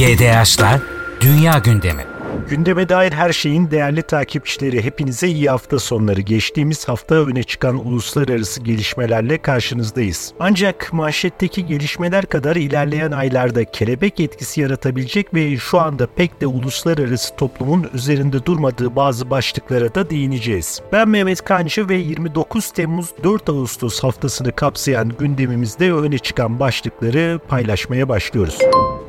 GDH'la Dünya Gündemi. Gündeme dair her şeyin değerli takipçileri hepinize iyi hafta sonları. Geçtiğimiz hafta öne çıkan uluslararası gelişmelerle karşınızdayız. Ancak manşetteki gelişmeler kadar ilerleyen aylarda kelebek etkisi yaratabilecek ve şu anda pek de uluslararası toplumun üzerinde durmadığı bazı başlıklara da değineceğiz. Ben Mehmet Kancı ve 29 Temmuz 4 Ağustos haftasını kapsayan gündemimizde öne çıkan başlıkları paylaşmaya başlıyoruz.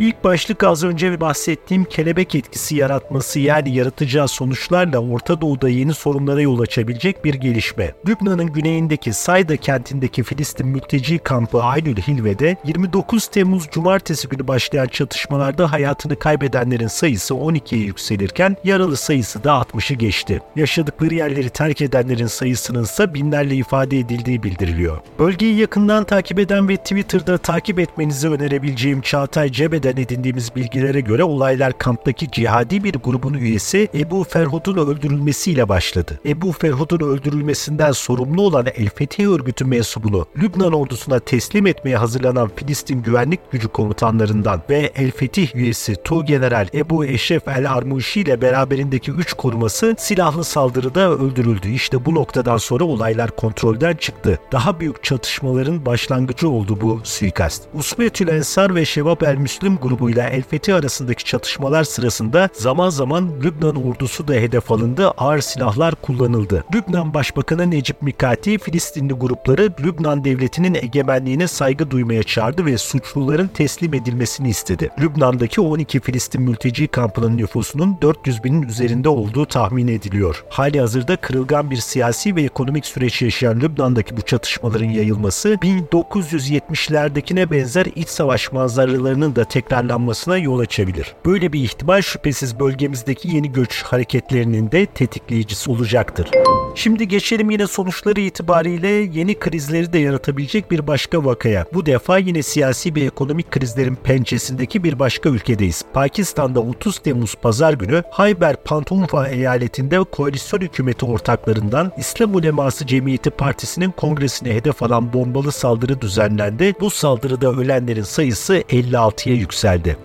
İlk başlık az önce bahsettiğim kelebek etkisi yaratması yani yaratacağı sonuçlarla Orta Doğu'da yeni sorunlara yol açabilecek bir gelişme. Lübnan'ın güneyindeki Sayda kentindeki Filistin mülteci kampı Aynül Hilve'de 29 Temmuz Cumartesi günü başlayan çatışmalarda hayatını kaybedenlerin sayısı 12'ye yükselirken yaralı sayısı da 60'ı geçti. Yaşadıkları yerleri terk edenlerin sayısının ise binlerle ifade edildiği bildiriliyor. Bölgeyi yakından takip eden ve Twitter'da takip etmenizi önerebileceğim Çağatay Cebe'den edindiğimiz bilgilere göre olaylar kamptaki cihadi bir grubun üyesi Ebu Ferhud'un öldürülmesiyle başladı. Ebu Ferhud'un öldürülmesinden sorumlu olan El Fetih örgütü mensubunu Lübnan ordusuna teslim etmeye hazırlanan Filistin güvenlik gücü komutanlarından ve El Fetih üyesi Tuğgeneral Ebu Eşref El Armuşi ile beraberindeki 3 koruması silahlı saldırıda öldürüldü. İşte bu noktadan sonra olaylar kontrolden çıktı. Daha büyük çatışmaların başlangıcı oldu bu suikast. Usbetül Ensar ve Şevap El Müslim grubuyla El Fetih arasındaki çatışmalar sırasında zaman zaman Lübnan ordusu da hedef alındı, ağır silahlar kullanıldı. Lübnan Başbakanı Necip Mikati, Filistinli grupları Lübnan devletinin egemenliğine saygı duymaya çağırdı ve suçluların teslim edilmesini istedi. Lübnan'daki 12 Filistin mülteci kampının nüfusunun 400 binin üzerinde olduğu tahmin ediliyor. Hali hazırda kırılgan bir siyasi ve ekonomik süreç yaşayan Lübnan'daki bu çatışmaların yayılması 1970'lerdekine benzer iç savaş manzaralarının da tekrarlanmasına yol açabilir. Böyle bir ihtimal şüphesiz bölgemizdeki yeni göç hareketlerinin de tetikleyicisi olacaktır. Şimdi geçelim yine sonuçları itibariyle yeni krizleri de yaratabilecek bir başka vakaya. Bu defa yine siyasi ve ekonomik krizlerin pençesindeki bir başka ülkedeyiz. Pakistan'da 30 Temmuz pazar günü Hayber Pantunva eyaletinde koalisyon hükümeti ortaklarından İslam Uleması Cemiyeti Partisi'nin kongresine hedef alan bombalı saldırı düzenlendi. Bu saldırıda ölenlerin sayısı 56'ya yükseldi.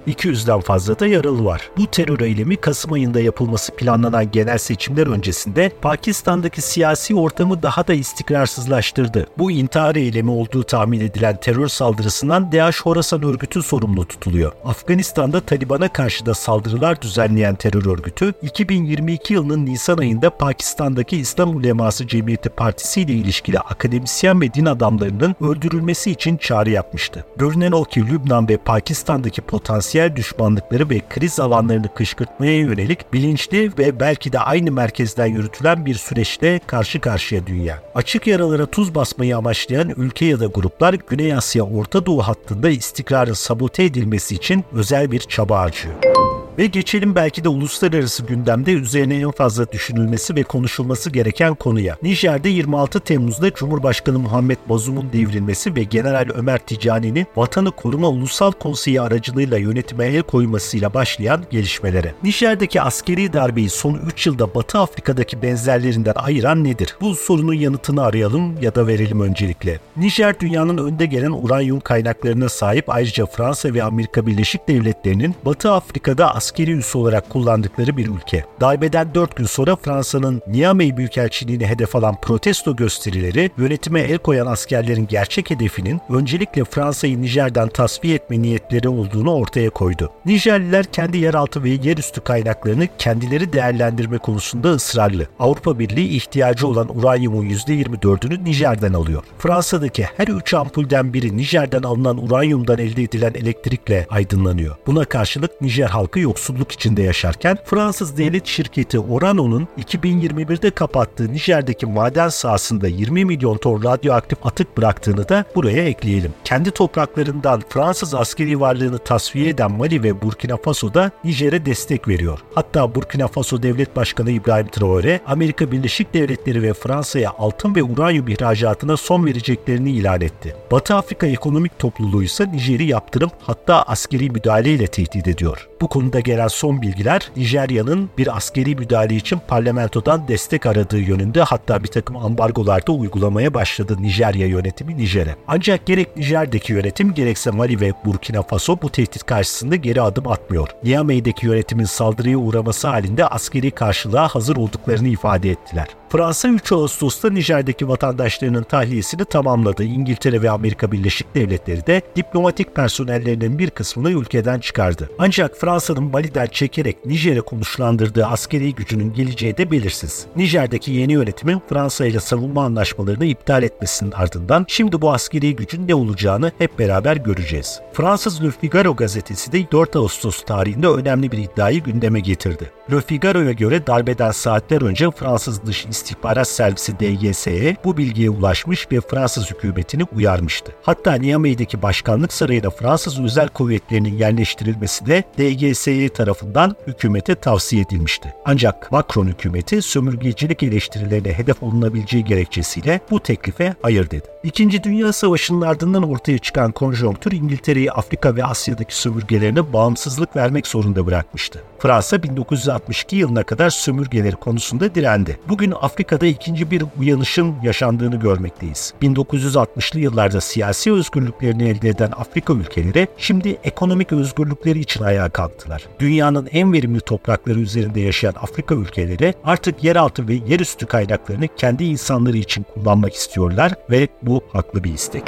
200'den fazla da yaralı var. Bu terör eylemi Kasım ayında yapılması planlanan genel seçimler öncesinde Pakistan'daki siyasi ortamı daha da istikrarsızlaştırdı. Bu intihar eylemi olduğu tahmin edilen terör saldırısından DAEŞ Horasan örgütü sorumlu tutuluyor. Afganistan'da Taliban'a karşı da saldırılar düzenleyen terör örgütü 2022 yılının Nisan ayında Pakistan'daki İslam Uleması Cemiyeti Partisi ile ilişkili akademisyen ve din adamlarının öldürülmesi için çağrı yapmıştı. Görünen o ki Lübnan ve Pakistan'daki potansiyel düşmanlıkları ve kriz alanlarını kışkırtmaya yönelik bilinçli ve belki de aynı merkezden yürütülen bir süreçte karşı karşıya dünya. Açık yaralara tuz basmayı amaçlayan ülke ya da gruplar Güney Asya Orta Doğu hattında istikrarın sabote edilmesi için özel bir çaba harcıyor. Ve geçelim belki de uluslararası gündemde üzerine en fazla düşünülmesi ve konuşulması gereken konuya. Nijer'de 26 Temmuz'da Cumhurbaşkanı Muhammed Bazum'un devrilmesi ve General Ömer Ticani'nin Vatanı Koruma Ulusal Konseyi aracılığıyla yönetime el koymasıyla başlayan gelişmelere. Nijer'deki askeri darbeyi son 3 yılda Batı Afrika'daki benzerlerinden ayıran nedir? Bu sorunun yanıtını arayalım ya da verelim öncelikle. Nijer dünyanın önde gelen uranyum kaynaklarına sahip ayrıca Fransa ve Amerika Birleşik Devletleri'nin Batı Afrika'da askeri üs olarak kullandıkları bir ülke. Darbeden 4 gün sonra Fransa'nın Niamey Büyükelçiliğini hedef alan protesto gösterileri yönetime el koyan askerlerin gerçek hedefinin öncelikle Fransa'yı Nijer'den tasfiye etme niyetleri olduğunu ortaya koydu. Nijerliler kendi yeraltı ve yerüstü kaynaklarını kendileri değerlendirme konusunda ısrarlı. Avrupa Birliği ihtiyacı olan uranyumun %24'ünü Nijer'den alıyor. Fransa'daki her 3 ampulden biri Nijer'den alınan uranyumdan elde edilen elektrikle aydınlanıyor. Buna karşılık Nijer halkı yoksulluk içinde yaşarken Fransız devlet şirketi Orano'nun 2021'de kapattığı Nijer'deki maden sahasında 20 milyon ton radyoaktif atık bıraktığını da buraya ekleyelim. Kendi topraklarından Fransız askeri varlığını tasfiye eden Mali ve Burkina Faso da Nijer'e destek veriyor. Hatta Burkina Faso Devlet Başkanı İbrahim Traore, Amerika Birleşik Devletleri ve Fransa'ya altın ve uranyum ihracatına son vereceklerini ilan etti. Batı Afrika Ekonomik Topluluğu ise Nijer'i yaptırım hatta askeri müdahaleyle tehdit ediyor. Bu konuda gelen son bilgiler Nijerya'nın bir askeri müdahale için parlamentodan destek aradığı yönünde hatta bir takım ambargolarda uygulamaya başladı Nijerya yönetimi Nijer'e. Ancak gerek Nijer'deki yönetim gerekse Mali ve Burkina Faso bu tehdit karşısında geri adım atmıyor. Niamey'deki yönetimin saldırıya uğraması halinde askeri karşılığa hazır olduklarını ifade ettiler. Fransa 3 Ağustos'ta Nijer'deki vatandaşlarının tahliyesini tamamladı. İngiltere ve Amerika Birleşik Devletleri de diplomatik personellerinin bir kısmını ülkeden çıkardı. Ancak Fransa'nın Mali'den çekerek Nijer'e konuşlandırdığı askeri gücünün geleceği de belirsiz. Nijer'deki yeni yönetimin Fransa ile savunma anlaşmalarını iptal etmesinin ardından şimdi bu askeri gücün ne olacağını hep beraber göreceğiz. Fransız Le Figaro gazetesi de 4 Ağustos tarihinde önemli bir iddiayı gündeme getirdi. Le Figaro'ya göre darbeden saatler önce Fransız Dış İstihbarat Servisi DGS'ye bu bilgiye ulaşmış ve Fransız hükümetini uyarmıştı. Hatta Niamey'deki başkanlık sarayına Fransız özel kuvvetlerinin yerleştirilmesi de DGS'ye tarafından hükümete tavsiye edilmişti. Ancak Macron hükümeti sömürgecilik eleştirilerine hedef olunabileceği gerekçesiyle bu teklife hayır dedi. İkinci Dünya Savaşı'nın ardından ortaya çıkan konjonktür İngiltere'yi Afrika ve Asya'daki sömürgelerine bağımsızlık vermek zorunda bırakmıştı. Fransa 1962 yılına kadar sömürgeleri konusunda direndi. Bugün Afrika'da ikinci bir uyanışın yaşandığını görmekteyiz. 1960'lı yıllarda siyasi özgürlüklerini elde eden Afrika ülkeleri şimdi ekonomik özgürlükleri için ayağa kalktılar. Dünyanın en verimli toprakları üzerinde yaşayan Afrika ülkeleri artık yeraltı ve yerüstü kaynaklarını kendi insanları için kullanmak istiyorlar ve bu haklı bir istek.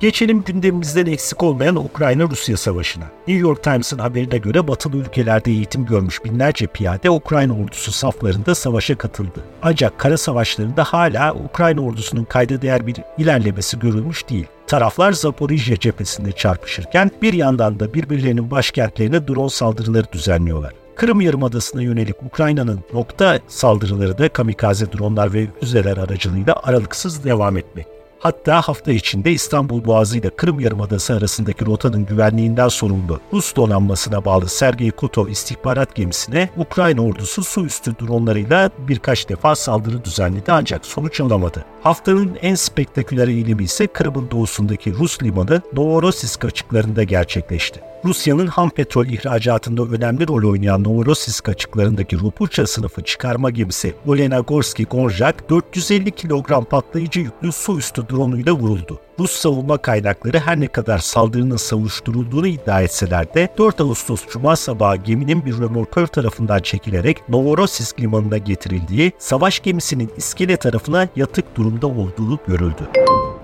Geçelim gündemimizden eksik olmayan Ukrayna-Rusya savaşına. New York Times'ın haberine göre batılı ülkelerde eğitim görmüş binlerce piyade Ukrayna ordusu saflarında savaşa katıldı. Ancak kara savaşlarında hala Ukrayna ordusunun kayda değer bir ilerlemesi görülmüş değil. Taraflar Zaporijya cephesinde çarpışırken bir yandan da birbirlerinin başkentlerine drone saldırıları düzenliyorlar. Kırım Yarımadası'na yönelik Ukrayna'nın nokta saldırıları da kamikaze dronlar ve füzeler aracılığıyla aralıksız devam etmek. Hatta hafta içinde İstanbul Boğazı ile Kırım Yarımadası arasındaki rotanın güvenliğinden sorumlu Rus donanmasına bağlı Sergey Kotov istihbarat gemisine Ukrayna ordusu su üstü dronlarıyla birkaç defa saldırı düzenledi ancak sonuç alamadı. Haftanın en spektaküler eylemi ise Kırım'ın doğusundaki Rus limanı Novorossiysk açıklarında gerçekleşti. Rusya'nın ham petrol ihracatında önemli rol oynayan Novorossiysk açıklarındaki Rupucha sınıfı çıkarma gemisi Olenagorski Gonjak 450 kilogram patlayıcı yüklü su üstü dronuyla vuruldu. Rus savunma kaynakları her ne kadar saldırının savuşturulduğunu iddia etseler de 4 Ağustos Cuma sabahı geminin bir römorkör tarafından çekilerek Novorossiysk limanına getirildiği, savaş gemisinin iskele tarafına yatık durumda olduğu görüldü.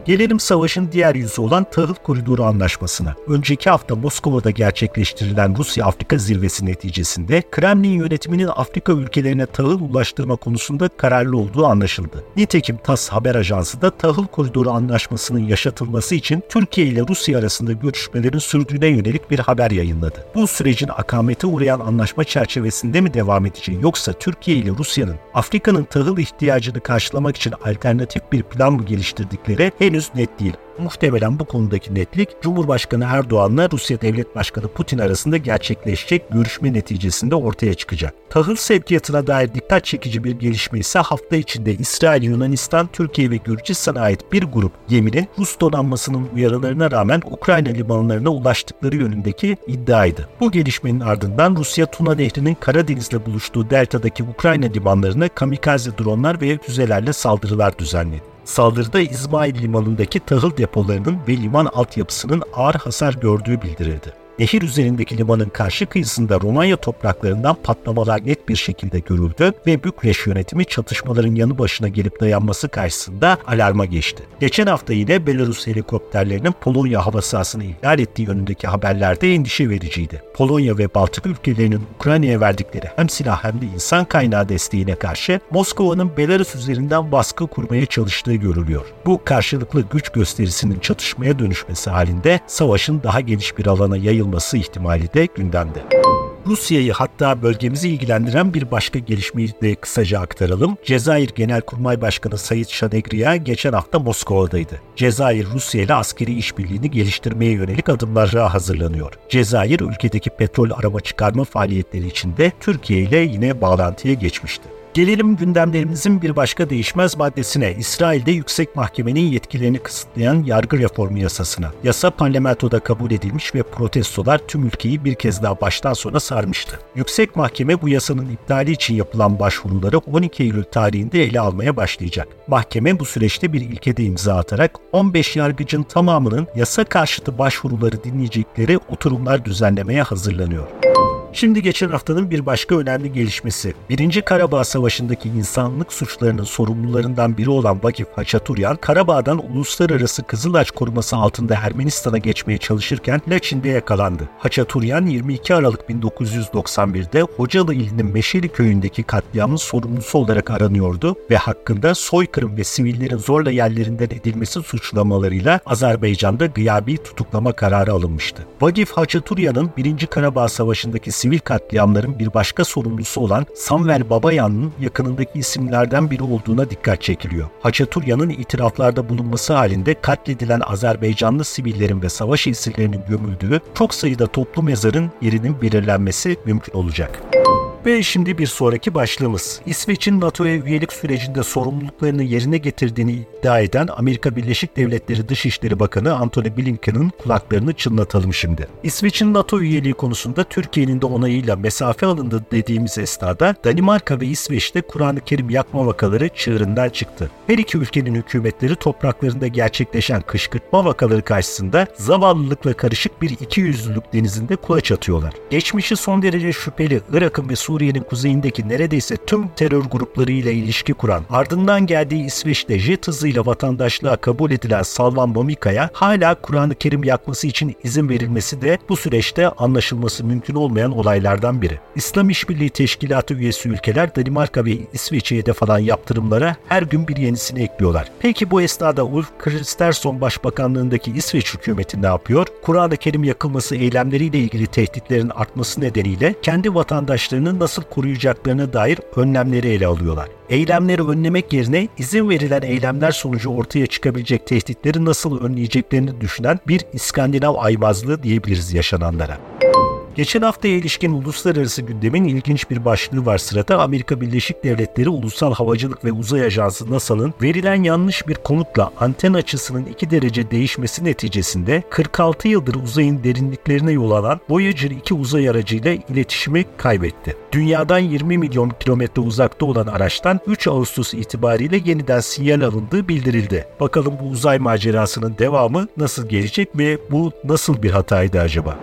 Gelelim savaşın diğer yüzü olan Tahıl Koridoru Anlaşması'na. Önceki hafta Moskova'da gerçekleştirilen Rusya-Afrika zirvesi neticesinde Kremlin yönetiminin Afrika ülkelerine tahıl ulaştırma konusunda kararlı olduğu anlaşıldı. Nitekim TASS haber ajansı da Tahıl Koridoru Anlaşması'nın yaşatılması için Türkiye ile Rusya arasında görüşmelerin sürdüğüne yönelik bir haber yayınladı. Bu sürecin akamete uğrayan anlaşma çerçevesinde mi devam edeceği yoksa Türkiye ile Rusya'nın Afrika'nın tahıl ihtiyacını karşılamak için alternatif bir plan mı geliştirdikleri henüz net değil. Muhtemelen bu konudaki netlik Cumhurbaşkanı Erdoğan'la Rusya Devlet Başkanı Putin arasında gerçekleşecek görüşme neticesinde ortaya çıkacak. Tahıl sevkiyatına dair dikkat çekici bir gelişme ise hafta içinde İsrail, Yunanistan, Türkiye ve Gürcistan'a ait bir grup geminin Rus donanmasının uyarılarına rağmen Ukrayna limanlarına ulaştıkları yönündeki iddiaydı. Bu gelişmenin ardından Rusya Tuna Nehri'nin Karadeniz'le buluştuğu deltadaki Ukrayna limanlarına kamikaze dronlar ve füzelerle saldırılar düzenledi. Saldırıda İsmail Limanı'ndaki tahıl depolarının ve liman altyapısının ağır hasar gördüğü bildirildi. Nehir üzerindeki limanın karşı kıyısında Romanya topraklarından patlamalar net bir şekilde görüldü ve Bükreş yönetimi çatışmaların yanı başına gelip dayanması karşısında alarma geçti. Geçen hafta yine Belarus helikopterlerinin Polonya hava sahasını ihlal ettiği yönündeki haberlerde endişe vericiydi. Polonya ve Baltık ülkelerinin Ukrayna'ya verdikleri hem silah hem de insan kaynağı desteğine karşı Moskova'nın Belarus üzerinden baskı kurmaya çalıştığı görülüyor. Bu karşılıklı güç gösterisinin çatışmaya dönüşmesi halinde savaşın daha geniş bir alana yayılması olması ihtimali de gündemde. Rusya'yı hatta bölgemizi ilgilendiren bir başka gelişmeyi de kısaca aktaralım. Cezayir Genelkurmay Başkanı Sayit Şanegriya geçen hafta Moskova'daydı. Cezayir Rusya ile askeri işbirliğini geliştirmeye yönelik adımlara hazırlanıyor. Cezayir ülkedeki petrol arama çıkarma faaliyetleri içinde Türkiye ile yine bağlantıya geçmişti. Gelelim gündemlerimizin bir başka değişmez maddesine. İsrail'de yüksek mahkemenin yetkilerini kısıtlayan yargı reformu yasasına. Yasa parlamentoda kabul edilmiş ve protestolar tüm ülkeyi bir kez daha baştan sona sarmıştı. Yüksek mahkeme bu yasanın iptali için yapılan başvuruları 12 Eylül tarihinde ele almaya başlayacak. Mahkeme bu süreçte bir ilkede imza atarak 15 yargıcın tamamının yasa karşıtı başvuruları dinleyecekleri oturumlar düzenlemeye hazırlanıyor. Şimdi geçen haftanın bir başka önemli gelişmesi. Birinci Karabağ Savaşı'ndaki insanlık suçlarının sorumlularından biri olan Vakif Haçaturyan, Karabağ'dan uluslararası Kızılaç koruması altında Ermenistan'a geçmeye çalışırken Laçin'de yakalandı. Haçaturyan 22 Aralık 1991'de Hocalı ilinin Meşeli köyündeki katliamın sorumlusu olarak aranıyordu ve hakkında soykırım ve sivillerin zorla yerlerinden edilmesi suçlamalarıyla Azerbaycan'da gıyabi tutuklama kararı alınmıştı. Vakif Haçaturyan'ın 1. Karabağ Savaşı'ndaki sivil katliamların bir başka sorumlusu olan Samvel Babayan'ın yakınındaki isimlerden biri olduğuna dikkat çekiliyor. Haçaturyan'ın itiraflarda bulunması halinde katledilen Azerbaycanlı sivillerin ve savaş esirlerinin gömüldüğü çok sayıda toplu mezarın yerinin belirlenmesi mümkün olacak. Ve şimdi bir sonraki başlığımız. İsveç'in NATO'ya üyelik sürecinde sorumluluklarını yerine getirdiğini iddia eden Amerika Birleşik Devletleri Dışişleri Bakanı Antony Blinken'ın kulaklarını çınlatalım şimdi. İsveç'in NATO üyeliği konusunda Türkiye'nin de onayıyla mesafe alındı dediğimiz esnada Danimarka ve İsveç'te Kur'an-ı Kerim yakma vakaları çığırından çıktı. Her iki ülkenin hükümetleri topraklarında gerçekleşen kışkırtma vakaları karşısında zavallılıkla karışık bir ikiyüzlülük denizinde kulaç atıyorlar. Geçmişi son derece şüpheli Irak'ın ve Suriye'nin kuzeyindeki neredeyse tüm terör gruplarıyla ilişki kuran, ardından geldiği İsveç'te jet hızıyla vatandaşlığa kabul edilen Salvan Momika'ya hala Kur'an-ı Kerim yakması için izin verilmesi de bu süreçte anlaşılması mümkün olmayan olaylardan biri. İslam İşbirliği Teşkilatı üyesi ülkeler Danimarka ve İsveç'e hedef alan yaptırımlara her gün bir yenisini ekliyorlar. Peki bu esnada Ulf Kristersson Başbakanlığındaki İsveç hükümeti ne yapıyor? Kur'an-ı Kerim yakılması eylemleriyle ilgili tehditlerin artması nedeniyle kendi vatandaşlarının nasıl koruyacaklarına dair önlemleri ele alıyorlar. Eylemleri önlemek yerine izin verilen eylemler sonucu ortaya çıkabilecek tehditleri nasıl önleyeceklerini düşünen bir İskandinav aymazlığı diyebiliriz yaşananlara. Geçen haftaya ilişkin uluslararası gündemin ilginç bir başlığı var sırada. Amerika Birleşik Devletleri Ulusal Havacılık ve Uzay Ajansı NASA'nın verilen yanlış bir komutla anten açısının 2 derece değişmesi neticesinde 46 yıldır uzayın derinliklerine yol alan Voyager 2 uzay aracıyla iletişimi kaybetti. Dünyadan 20 milyon kilometre uzakta olan araçtan 3 Ağustos itibariyle yeniden sinyal alındığı bildirildi. Bakalım bu uzay macerasının devamı nasıl gelecek ve bu nasıl bir hataydı acaba?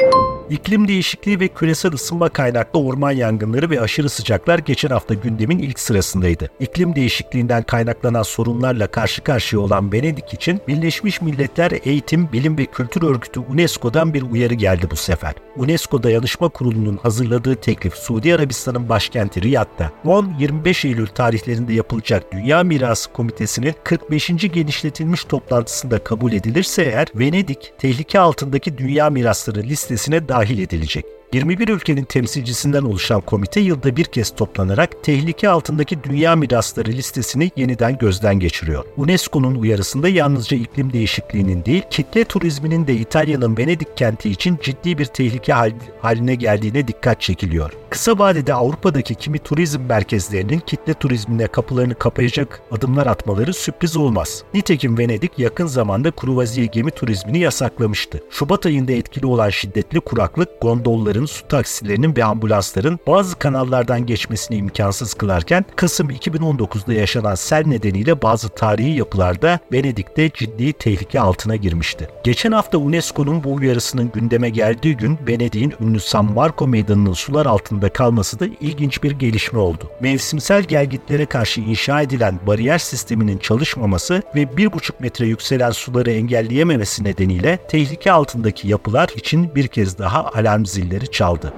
İklim değişikliği ve küresel ısınma kaynaklı orman yangınları ve aşırı sıcaklar geçen hafta gündemin ilk sırasındaydı. İklim değişikliğinden kaynaklanan sorunlarla karşı karşıya olan Venedik için Birleşmiş Milletler Eğitim, Bilim ve Kültür Örgütü UNESCO'dan bir uyarı geldi bu sefer. UNESCO Dayanışma Kurulu'nun hazırladığı teklif Suudi Arabistan'ın başkenti Riyad'da 10-25 Eylül tarihlerinde yapılacak Dünya Mirası Komitesi'nin 45. genişletilmiş toplantısında kabul edilirse eğer Venedik tehlike altındaki dünya mirasları listesine dahil edilecek. 21 ülkenin temsilcisinden oluşan komite yılda bir kez toplanarak tehlike altındaki dünya mirasları listesini yeniden gözden geçiriyor. UNESCO'nun uyarısında yalnızca iklim değişikliğinin değil, kitle turizminin de İtalya'nın Venedik kenti için ciddi bir tehlike haline geldiğine dikkat çekiliyor. Kısa vadede Avrupa'daki kimi turizm merkezlerinin kitle turizmine kapılarını kapayacak adımlar atmaları sürpriz olmaz. Nitekim Venedik yakın zamanda kruvaziye gemi turizmini yasaklamıştı. Şubat ayında etkili olan şiddetli kuraklık gondolları su taksilerinin ve ambulansların bazı kanallardan geçmesini imkansız kılarken Kasım 2019'da yaşanan sel nedeniyle bazı tarihi yapılarda Venedik'te ciddi tehlike altına girmişti. Geçen hafta UNESCO'nun bu uyarısının gündeme geldiği gün Venedik'in ünlü San Marco Meydanı'nın sular altında kalması da ilginç bir gelişme oldu. Mevsimsel gelgitlere karşı inşa edilen bariyer sisteminin çalışmaması ve 1,5 metre yükselen suları engelleyememesi nedeniyle tehlike altındaki yapılar için bir kez daha alarm zilleri çaldı.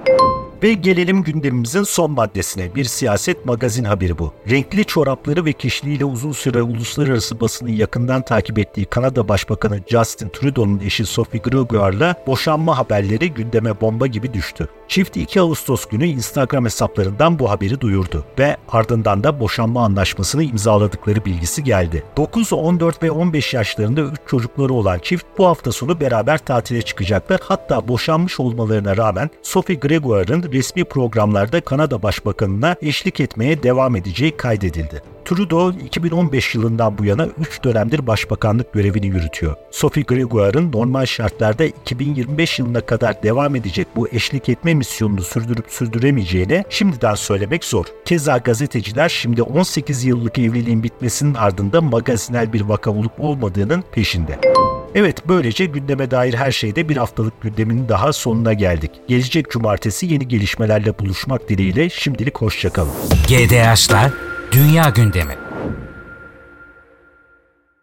Ve gelelim gündemimizin son maddesine. Bir siyaset magazin haberi bu. Renkli çorapları ve kişiliğiyle uzun süre uluslararası basını yakından takip ettiği Kanada Başbakanı Justin Trudeau'nun eşi Sophie Gregoire'la boşanma haberleri gündeme bomba gibi düştü. Çift 2 Ağustos günü Instagram hesaplarından bu haberi duyurdu ve ardından da boşanma anlaşmasını imzaladıkları bilgisi geldi. 9, 14 ve 15 yaşlarında 3 çocukları olan çift bu hafta sonu beraber tatile çıkacaklar. Hatta boşanmış olmalarına rağmen Sophie Gregoire'ın resmi programlarda Kanada Başbakanına eşlik etmeye devam edeceği kaydedildi. Trudeau 2015 yılından bu yana 3 dönemdir başbakanlık görevini yürütüyor. Sophie Gregoire'ın normal şartlarda 2025 yılına kadar devam edecek bu eşlik etme misyonunu sürdürüp sürdüremeyeceğini şimdiden söylemek zor. Keza gazeteciler şimdi 18 yıllık evliliğin bitmesinin ardında magazinel bir vaka olup olmadığının peşinde. Evet böylece gündeme dair her şeyde bir haftalık gündemin daha sonuna geldik. Gelecek cumartesi yeni gelişmelerle buluşmak dileğiyle şimdilik hoşçakalın. GDH'lar Dünya Gündemi